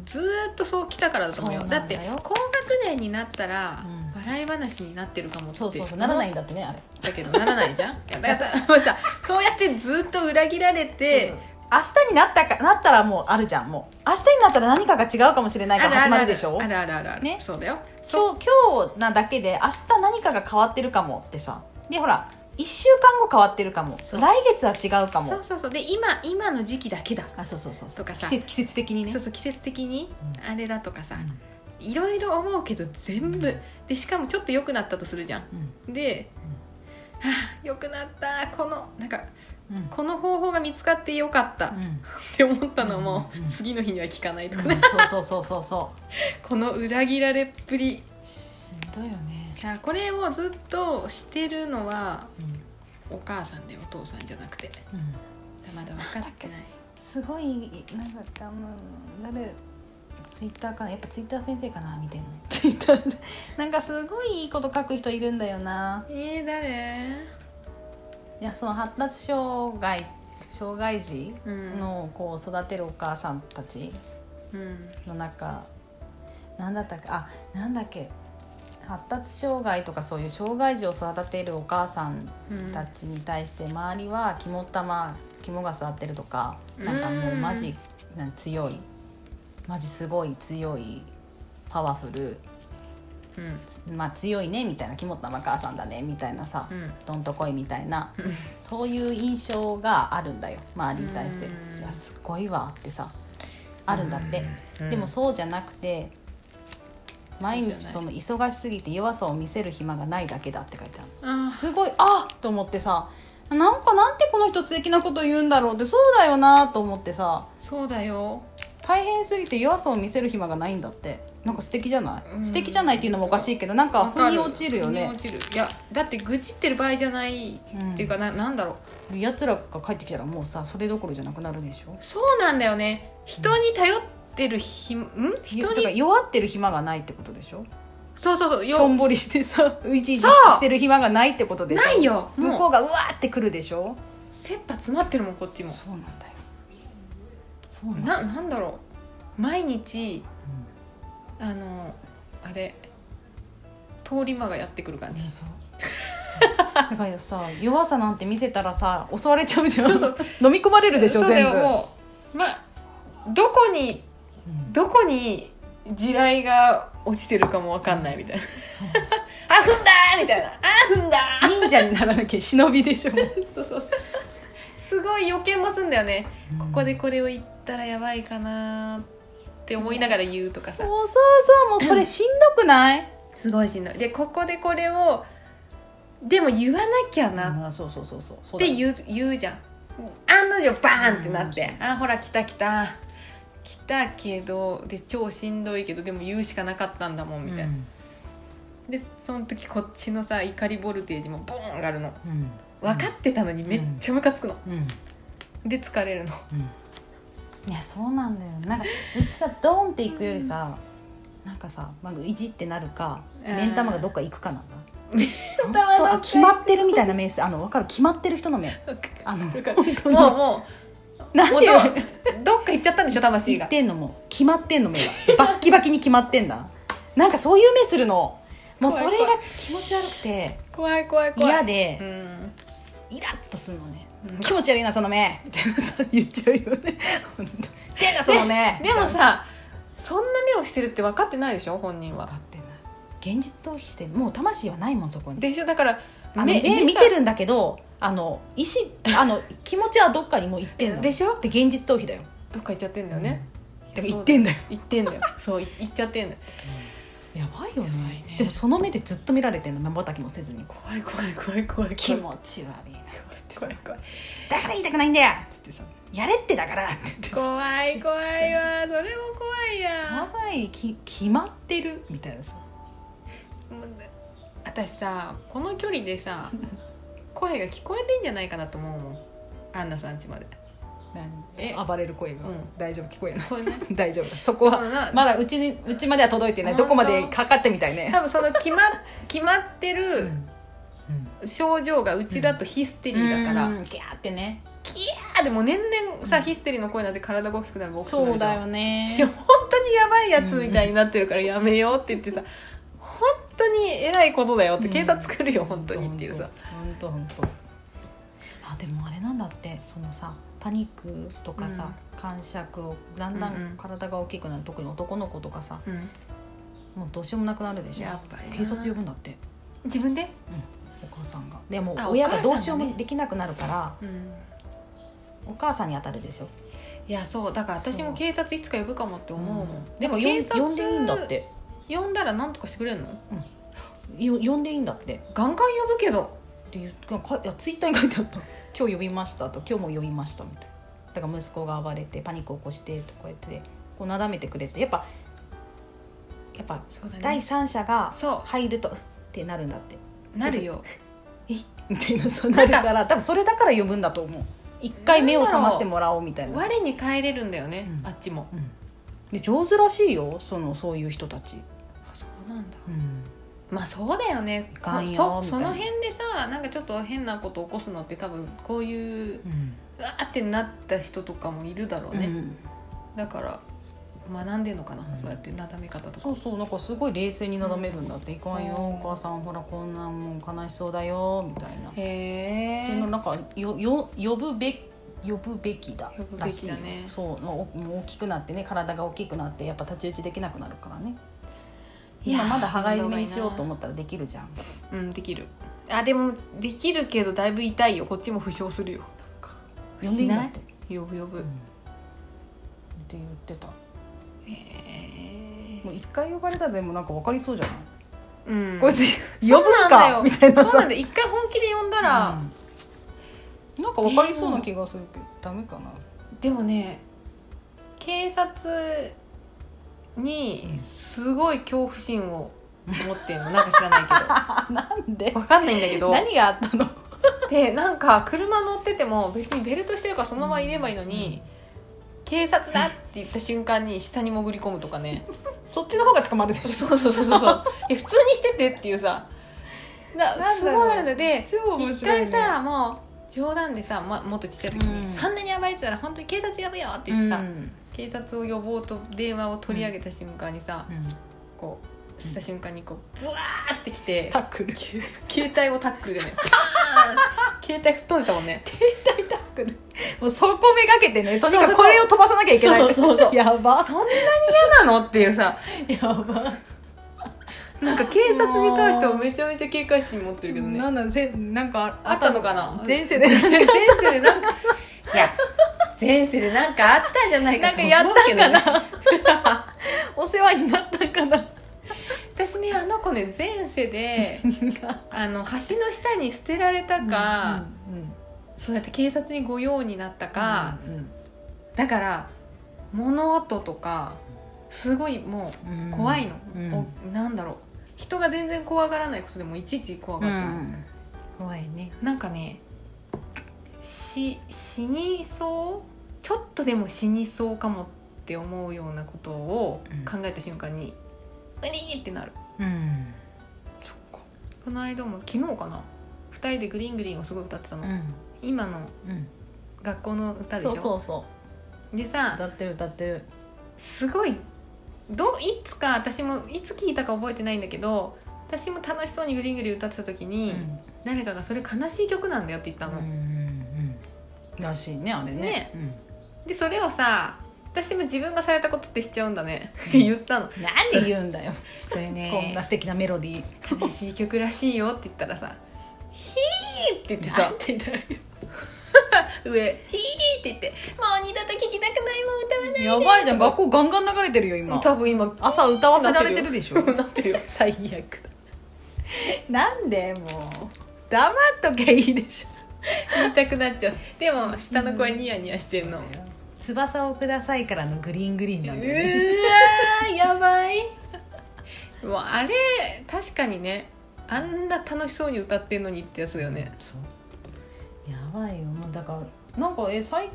Speaker 2: ずーっとそうきたからだと思うよ。だって高学年になったら、
Speaker 1: うん。
Speaker 2: 笑い話になってるかもって
Speaker 1: そう。そうそうならないん
Speaker 2: だ
Speaker 1: だってねあれ。
Speaker 2: だけどならないじゃん。(laughs) いやだからもうさそうやってずっと裏切られて、
Speaker 1: 明日になったかなったらもうあるじゃんもう。明日になったら何かが違うかもしれないから始まるでしょ？
Speaker 2: あるあるあるある
Speaker 1: ね？
Speaker 2: そうだよ。
Speaker 1: 今日今日なだけで明日何かが変わってるかもってさ。でほら1週間後変わってるかも。来月は違うかも。
Speaker 2: そうそうそう。で今今の時期だけだ。
Speaker 1: あそうそうそうそう。
Speaker 2: とかさ。
Speaker 1: 季節的にね。
Speaker 2: そうそう季節的に？
Speaker 1: う
Speaker 2: あれだとかさ、
Speaker 1: うん。
Speaker 2: いろいろ思うけど全部、
Speaker 1: うん
Speaker 2: でしかもちょっと良くなったとするじゃん。
Speaker 1: うん。
Speaker 2: で、はあ良くなった。このなんか
Speaker 1: うん。
Speaker 2: この方法が見つかってよかった。っ
Speaker 1: うん。
Speaker 2: て思ったのも、
Speaker 1: うんうん
Speaker 2: 次の日には聞かないとか
Speaker 1: うん
Speaker 2: ね、
Speaker 1: そうそうそうそうそ (laughs)
Speaker 2: この裏切られっぷり。
Speaker 1: うしんどいよね、
Speaker 2: いやこれをずっとしてるのは
Speaker 1: うん。
Speaker 2: お母さんでお父さんじゃなくて。
Speaker 1: うん、
Speaker 2: まだ分かってない。
Speaker 1: すごいなんだか誰ツイッターかな。やっぱツイッター先生かな見てんのツイッター。(laughs) なんかすごいいいこと書く人いるんだよな。
Speaker 2: えー、誰？
Speaker 1: いやその発達障害障害児
Speaker 2: うん。
Speaker 1: の子を育てるお母さんたち
Speaker 2: うん。
Speaker 1: の中なんだったっけ？あなんだっけ？発達障害とかそういう障害児を育てるお母さん
Speaker 2: うん
Speaker 1: たちに対して周りは肝っ玉肝が座ってるとかなんかもうマジなん強いマジすごい強いパワフル
Speaker 2: うん。
Speaker 1: まあ強いねみたいな肝っ玉母さんだねみたいなさ、
Speaker 2: うん。
Speaker 1: どんとこいみたいなそういう印象があるんだよ。周りに対して「
Speaker 2: うん。
Speaker 1: いやすごいわ」ってさあるんだって、
Speaker 2: うん。
Speaker 1: でもそうじゃなくて毎日その忙しすぎて弱さを見せる暇がないだけだって書いてある。すごいあっと思ってさなんかなんてこの人素敵なこと言うんだろうってそうだよなと思ってさ
Speaker 2: そうだよ。
Speaker 1: 大変すぎて弱さを見せる暇がないんだってなんか素敵じゃない、
Speaker 2: うん。
Speaker 1: 素敵じゃないっていうのもおかしいけどなんか腑に落ちるよね。
Speaker 2: 落ちる。いやだって愚痴ってる場合じゃない。っていうか、ななんだろう。
Speaker 1: やつらが帰ってきたらもうさそれどころじゃなくなるでしょ？
Speaker 2: そうなんだよね。人に頼ってるひん？人に？
Speaker 1: 弱ってる暇がないってことでしょ？
Speaker 2: そうそうそう。
Speaker 1: しょん
Speaker 2: よ
Speaker 1: ぼりしてさうじ (laughs) いじ
Speaker 2: そう。
Speaker 1: してる暇がないってことでしょ？
Speaker 2: ないよ。
Speaker 1: 向こうがうわーってくるでしょ？
Speaker 2: 切羽詰まってるもんこっちも。
Speaker 1: そうなんだよ。そうなんだ
Speaker 2: ななんだろう。毎日あのあれ通り魔がやってくる感じ。
Speaker 1: そう。そう。だからさ (laughs) 弱さなんて見せたらさ襲われちゃうじゃん。飲み込まれるでしょ全部。
Speaker 2: よもうまどこに
Speaker 1: うん。
Speaker 2: どこに地雷が落ちてるかもわかんないみたいな。(laughs) あ踏んだーみたいな。あ踏んだ
Speaker 1: 忍者にならなきゃ忍びでしょ。(laughs)
Speaker 2: ーそうそう。すごい予見もすんだよね、
Speaker 1: うん。
Speaker 2: ここでこれを言ったらやばいかなーって思いながら言うとかさ。
Speaker 1: そうそうそうもうそれしんどくない？
Speaker 2: すごいしんどい。でここでこれをでも言わなきゃな。
Speaker 1: そうそうそうそうそう
Speaker 2: て言う言うじゃん。案の定バーンってなって、あほら来た来た。来たけどで超しんどいけどでも言うしかなかったんだもんみたいな、でその時こっちのさ怒りボルテージもボーン上がるの。
Speaker 1: うん。うん。
Speaker 2: 分かってたのにめっちゃムカつくの、
Speaker 1: うん。
Speaker 2: で疲れるの
Speaker 1: いやそうなんだよ。なんかうちさドーンっていくよりさ、なんかさ、まあ、いじってなるか
Speaker 2: うん。
Speaker 1: 目ん玉がどっか行くかな。んだ
Speaker 2: 玉どっか行く
Speaker 1: 本当あ決まってるみたいな目してあの分かる？決まってる人の目。あの本当に。
Speaker 2: もうもう。
Speaker 1: なんていう
Speaker 2: もうどどっか行っちゃったんでしょ魂が。
Speaker 1: 言ってんのも決まってんの目が。バッキバキに決まってんだ。なんかそういう目するの。もうそれが気持ち悪くて。
Speaker 2: 怖い怖い怖い。
Speaker 1: 嫌で。
Speaker 2: うん。
Speaker 1: イラッとするのね、
Speaker 2: うん
Speaker 1: 気持ち悪いなその目。みたいなさ言っちゃうよね。出んなその目。
Speaker 2: でもさそんな目をしてるって分かってないでしょ？本人は。
Speaker 1: 分かってない。現実逃避してもう魂はないもんそこに。
Speaker 2: でしょ？だから
Speaker 1: あの目見てるんだけどあの意思 (laughs) あの気持ちはどっかにもう行ってんの。
Speaker 2: でしょ？
Speaker 1: で現実逃避だよ。
Speaker 2: どっか行っちゃってんだよね、
Speaker 1: だから行ってんだよ。
Speaker 2: 行ってんだよ。そうい行っちゃってんだよ。
Speaker 1: やばいよね。
Speaker 2: ね。
Speaker 1: でもその目でずっと見られてんの。まばたきもせずに。
Speaker 2: 怖い怖い怖い怖い。
Speaker 1: 気持ち悪いな
Speaker 2: 怖い怖い
Speaker 1: だから言いたくないんだよ。っつってさやれってだからって。言ってさ
Speaker 2: 怖い怖いわ。それも怖い
Speaker 1: や。
Speaker 2: や
Speaker 1: ばいき決まってるみたいなさ。
Speaker 2: 私さこの距離でさ (laughs) 声が聞こえてんじゃないかなと思うもん。アンナさん家まで。え？
Speaker 1: 何暴れる声が、
Speaker 2: うん。
Speaker 1: 大丈夫？聞こえない。(laughs) 大丈夫そこはまだうちにうちまでは届いてない。どこまでかかってみたいね。
Speaker 2: 多分その決ま決まって
Speaker 1: う
Speaker 2: る
Speaker 1: ん
Speaker 2: 症状がうちだとヒステリーだから、
Speaker 1: うんギャーってね。
Speaker 2: キャーでも年々さ、ヒステリーの声なんて体が大きくなれば大きくなる
Speaker 1: そうだよね。
Speaker 2: いや本当にやばいやつみたいになってるからやめようって言ってさ本当に偉いことだよって警察来るよ、本当にっていうさ。
Speaker 1: 本当本当あでもあれなんだって。そのさパニックとかさ、感触をだんだ
Speaker 2: うんうん。
Speaker 1: ん体が大きくなる特に男の子とかさ
Speaker 2: うん。
Speaker 1: もうどうしようもなくなるでしょ。
Speaker 2: やっぱりな。
Speaker 1: 警察呼ぶんだって。
Speaker 2: 自分で、
Speaker 1: お母さんが。でも
Speaker 2: あ
Speaker 1: 親
Speaker 2: が
Speaker 1: どうしようもできなくなるからお母さんに当たるでしょ。
Speaker 2: いやそう。だから私も警察いつか呼ぶかもって思うもん、
Speaker 1: でも呼ん
Speaker 2: 警察
Speaker 1: 呼んでいいんだって。
Speaker 2: 呼んだら何とかしてくれるの？
Speaker 1: よ呼んでいいんだって。
Speaker 2: ガンガン呼ぶけど。
Speaker 1: っていうかいやツイッターに書いてあった。(laughs) 今日呼びました」と「今日も呼びました」みたいな。だから息子が暴れてパニックを起こしてとこうやってこうなだめてくれて。やっぱやっぱ第三者が
Speaker 2: そ
Speaker 1: 入るとうってなるんだって。
Speaker 2: うなるよ。
Speaker 1: えみたいなそうなるから。多分それだから呼ぶんだと思う。一回目を覚ましてもらおうみたいな。
Speaker 2: 我に返れるんだよね、
Speaker 1: うん。
Speaker 2: あっちも。
Speaker 1: うん。で上手らしいよそのそういう人たち、
Speaker 2: あそうなんだ。
Speaker 1: うん。
Speaker 2: まあそうだよね。
Speaker 1: いかんよ
Speaker 2: そ
Speaker 1: みたいな。
Speaker 2: その辺でさなんかちょっと変なこと起こすのって多分こういう
Speaker 1: う
Speaker 2: わーってなった人とかもいるだろうね、
Speaker 1: うん。
Speaker 2: だから学んでんのかな、そうやってなだめ方とか。
Speaker 1: そうそうなんかすごい冷静になだめるんだって「いかんよお母さんほらこんなんもう悲しそうだよ」みたいな。
Speaker 2: へえ
Speaker 1: なんかよよ呼ぶべ呼ぶべきだ
Speaker 2: 呼ぶべきだね。
Speaker 1: らしい。そう大きくなってね体が大きくなってやっぱ太刀打ちできなくなるからね。今まだ羽交い締めにしようと思ったらできるじゃん。
Speaker 2: うんできる。あでもできるけどだいぶ痛いよ。こっちも負傷するよ。
Speaker 1: 呼んでいいんだって、
Speaker 2: 呼ぶ呼ぶ、
Speaker 1: って言ってたもう一回呼ばれたらでもなんか分かりそうじゃない、
Speaker 2: うん。
Speaker 1: こいつ呼ぶ
Speaker 2: なんだよ。
Speaker 1: か (laughs) みたいなさ。
Speaker 2: そうなんだよ。一回本気で呼んだら、
Speaker 1: うん。なんか分かりそうな気がするけどダメかな？
Speaker 2: でもね警察にすごい恐怖心を持ってんの。なんか知らないけ
Speaker 1: あ (laughs) なんで？
Speaker 2: どわかんないんだけど。
Speaker 1: 何があったの？(laughs)
Speaker 2: でなんか車乗ってても別にベルトしてるからそのままいればいいのに、警察だって言った瞬間に下に潜り込むとかね
Speaker 1: そっちの方が捕まるでしょ。
Speaker 2: そうそうそうそうそう。(laughs) え普通にしててっていうさ。だ
Speaker 1: な
Speaker 2: すごいあるので
Speaker 1: 超面
Speaker 2: 一
Speaker 1: 白い、ね、
Speaker 2: 回さもう冗談でさ、ま、もっとちっちゃい時に、
Speaker 1: うん。
Speaker 2: そんなに暴れてたら本当に警察呼ぶよって言ってさ、
Speaker 1: うん。
Speaker 2: 警察を呼ぼうと電話を取り上げた瞬間にさ、
Speaker 1: うん。
Speaker 2: こうした瞬間にこうブワーってきて
Speaker 1: タックル。
Speaker 2: 携帯をタックルでね (laughs) 携帯吹っ飛んでたもんね。
Speaker 1: 大タックル。もうそこめがけてねとにかくこれを飛ばさなきゃいけない。
Speaker 2: そうそうそう
Speaker 1: やば。
Speaker 2: そんなに嫌なのっていうさ。
Speaker 1: やば。
Speaker 2: なんか警察に対してもめちゃめちゃ警戒心持ってるけどね。
Speaker 1: なんだぜなんか
Speaker 2: あったのかな？
Speaker 1: 前世で。
Speaker 2: 前世でなんかいや前世でなんかあったんじゃないかと思う
Speaker 1: なんかやった
Speaker 2: け
Speaker 1: かな？お世話になったんかな？
Speaker 2: 私ねあの子ね前世で (laughs) あの橋の下に捨てられたか、そうやって警察に御用になったか、だから物音とかすごいもう怖いの、
Speaker 1: うん
Speaker 2: おなんだろう。人が全然怖がらないことでもいちいち怖がってる、
Speaker 1: 怖いね。
Speaker 2: なんかねし死にそう？ちょっとでも死にそうかもって思うようなことを考えた瞬間に「うに、ってなる。
Speaker 1: うん。
Speaker 2: この間も昨日かな。2人で「グリーングリーン」をすごい歌ってたの、今の
Speaker 1: うん。
Speaker 2: 学校の歌でしょ？
Speaker 1: そうそうそう。
Speaker 2: でさ
Speaker 1: 歌ってる歌ってる。
Speaker 2: すごいどういつか私もいつ聞いたか覚えてないんだけど私も楽しそうに「グリーングリーン」歌ってた時に、誰かが「それ悲しい曲なんだよ」って言ったの、
Speaker 1: うんうん。らしいねあれね。
Speaker 2: ね。
Speaker 1: うん。
Speaker 2: でそれをさ私も自分がされたことってしちゃうんだね。言ったの。
Speaker 1: 何言うんだよ。(laughs)
Speaker 2: それね。
Speaker 1: こんな素敵なメロディー。
Speaker 2: 悲しい曲らしいよって言ったらさ「ヒー」って言ってさ
Speaker 1: なんてだよ
Speaker 2: 上「ヒー」って言って「もう二度と聴きたくないもう歌わないで」
Speaker 1: やばいじゃん。学校ガンガン流れてるよ今
Speaker 2: 多分今
Speaker 1: 朝歌わせられてるでしょ
Speaker 2: なってるよ
Speaker 1: 最悪だなんでもう黙っときゃいいでしょ
Speaker 2: 言いたくなっちゃうでも下の子はニヤニヤしてんの、う
Speaker 1: 翼をくださいからのグリーングリーンなん
Speaker 2: ー
Speaker 1: だよね。
Speaker 2: わやばい。(laughs) もうあれ確かにねあんな楽しそうに歌ってんのにってやつだよね。
Speaker 1: そう。やばいよ。もうだからなんかえ最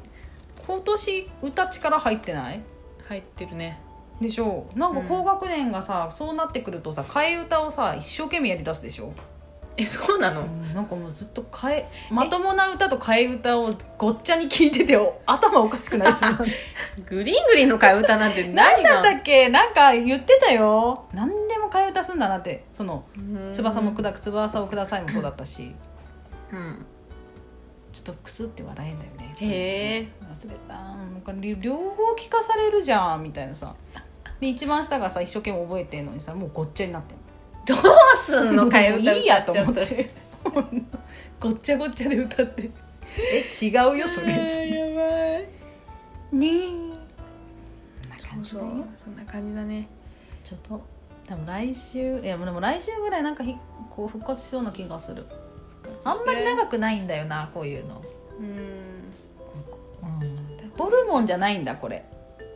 Speaker 1: 今年歌力入ってない？
Speaker 2: 入ってるね。
Speaker 1: でしょなんか高学年がさ、そうなってくるとさ替え歌をさ一生懸命やりだすでしょ、
Speaker 2: えそうなの、
Speaker 1: なんかもうずっと替えまともな歌と替え歌をごっちゃに聞いててお頭おかしくないですよ
Speaker 2: グリーングリーンの替え歌なんて
Speaker 1: 何だったっけ？なんか言ってたよ。何でも替え歌すんだなって。その
Speaker 2: うん。
Speaker 1: 翼もくだ翼をくださいもそうだったし。
Speaker 2: うん。
Speaker 1: ちょっとクスって笑えんだよね。
Speaker 2: へえ。
Speaker 1: 忘れた。なんか両両方聞かされるじゃんみたいなさ。で一番下がさ一生懸命覚えてんのにさもうごっちゃになってん
Speaker 2: どうすんの替え歌
Speaker 1: いいやと思って。ごっちゃごっちゃで歌って。え違うよそれ。
Speaker 2: やばい。
Speaker 1: ね
Speaker 2: そう
Speaker 1: だよ
Speaker 2: そんな感じだね。
Speaker 1: ちょっと多分来週いやでも来週ぐらいなんかひこう復活しそうな気がする。あんまり長くないんだよなこういうの。
Speaker 2: うん。
Speaker 1: ホルモンじゃないんだこれ。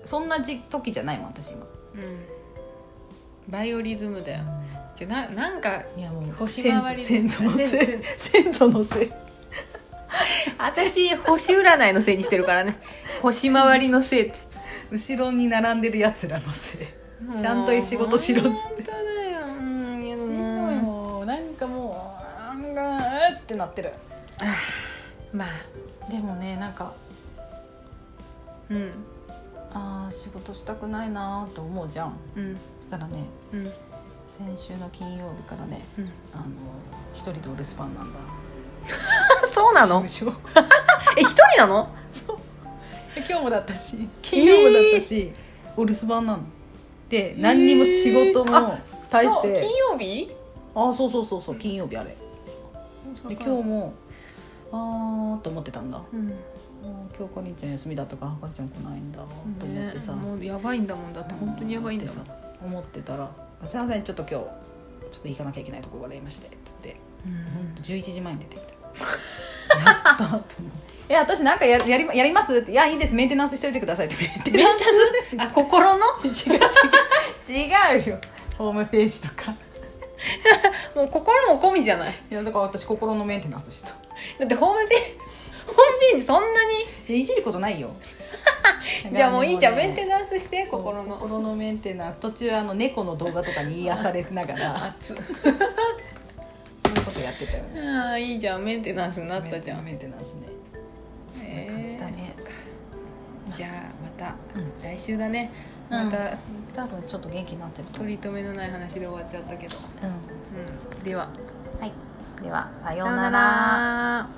Speaker 1: そんなじ時じゃないもん私今。
Speaker 2: うん。バイオリズムだよじゃななんか
Speaker 1: いやもう
Speaker 2: 星回り
Speaker 1: 先祖のせい。
Speaker 2: 先祖
Speaker 1: のせい。(laughs)
Speaker 2: 私星占いのせいにしてるからね。星回りのせいって。
Speaker 1: 後ろに並んでるやつらのせい。ちゃんと仕事しろっつって。
Speaker 2: 本当だよ。うんいや。
Speaker 1: すごいもうなんかもうなんかうってなってる。
Speaker 2: まあ
Speaker 1: でもねなんか
Speaker 2: うん。
Speaker 1: あー仕事したくないなと思うじゃん。
Speaker 2: うん。
Speaker 1: そしたらね
Speaker 2: うん
Speaker 1: 先週の金曜日からね
Speaker 2: うん。
Speaker 1: あの一人でお留守番なんだ。(laughs)
Speaker 2: そうなの？
Speaker 1: 事務所。(laughs)
Speaker 2: え一人なの？
Speaker 1: 今日もだったし金曜もだったし、お留守番なの。で何にも仕事も対して、
Speaker 2: 金曜日？
Speaker 1: あそうそうそうそう金曜日あれ。で今日もあーと思ってたんだ。
Speaker 2: うん。
Speaker 1: あー今日かりんちゃん休みだったからかりちゃん来ないんだと思ってさ、
Speaker 2: ねもうやばいんだもん。だって本当にやばいんだもん。
Speaker 1: ってさ思ってたら「すいませんちょっと今日ちょっと行かなきゃいけないところがありまして」っつって。
Speaker 2: うん
Speaker 1: 11時前に出てきた。やったと思うえ (laughs) 私なんかややりやります?」って「いやいいです。メンテナンスしておいてください」って。メンテナンス？
Speaker 2: あ心の？
Speaker 1: 違う違う。違うよ。ホームページとか。
Speaker 2: もう心も込みじゃない。
Speaker 1: いやだから私心のメンテナンスした。
Speaker 2: だってホームページホームページそんなに？
Speaker 1: いじることないよ (laughs) (laughs)
Speaker 2: じゃあもういいじゃん、メン
Speaker 1: ナ
Speaker 2: テナンスして心の。
Speaker 1: 心のメンテナンス。途中あの猫の動画とかに癒されながら。(laughs) そういうことやってたよね。
Speaker 2: ああいいじゃんメンテナンスになったじゃん。
Speaker 1: メンテナンスね。そんな
Speaker 2: え
Speaker 1: 感じだね、
Speaker 2: じゃあまた、
Speaker 1: うん。
Speaker 2: 来週だね。
Speaker 1: うん。
Speaker 2: また、
Speaker 1: 多分ちょっと元気になってると
Speaker 2: 取り留めのない話で終わっちゃったけど、
Speaker 1: うん。
Speaker 2: うん、では。
Speaker 1: はい。ではさよう
Speaker 2: なら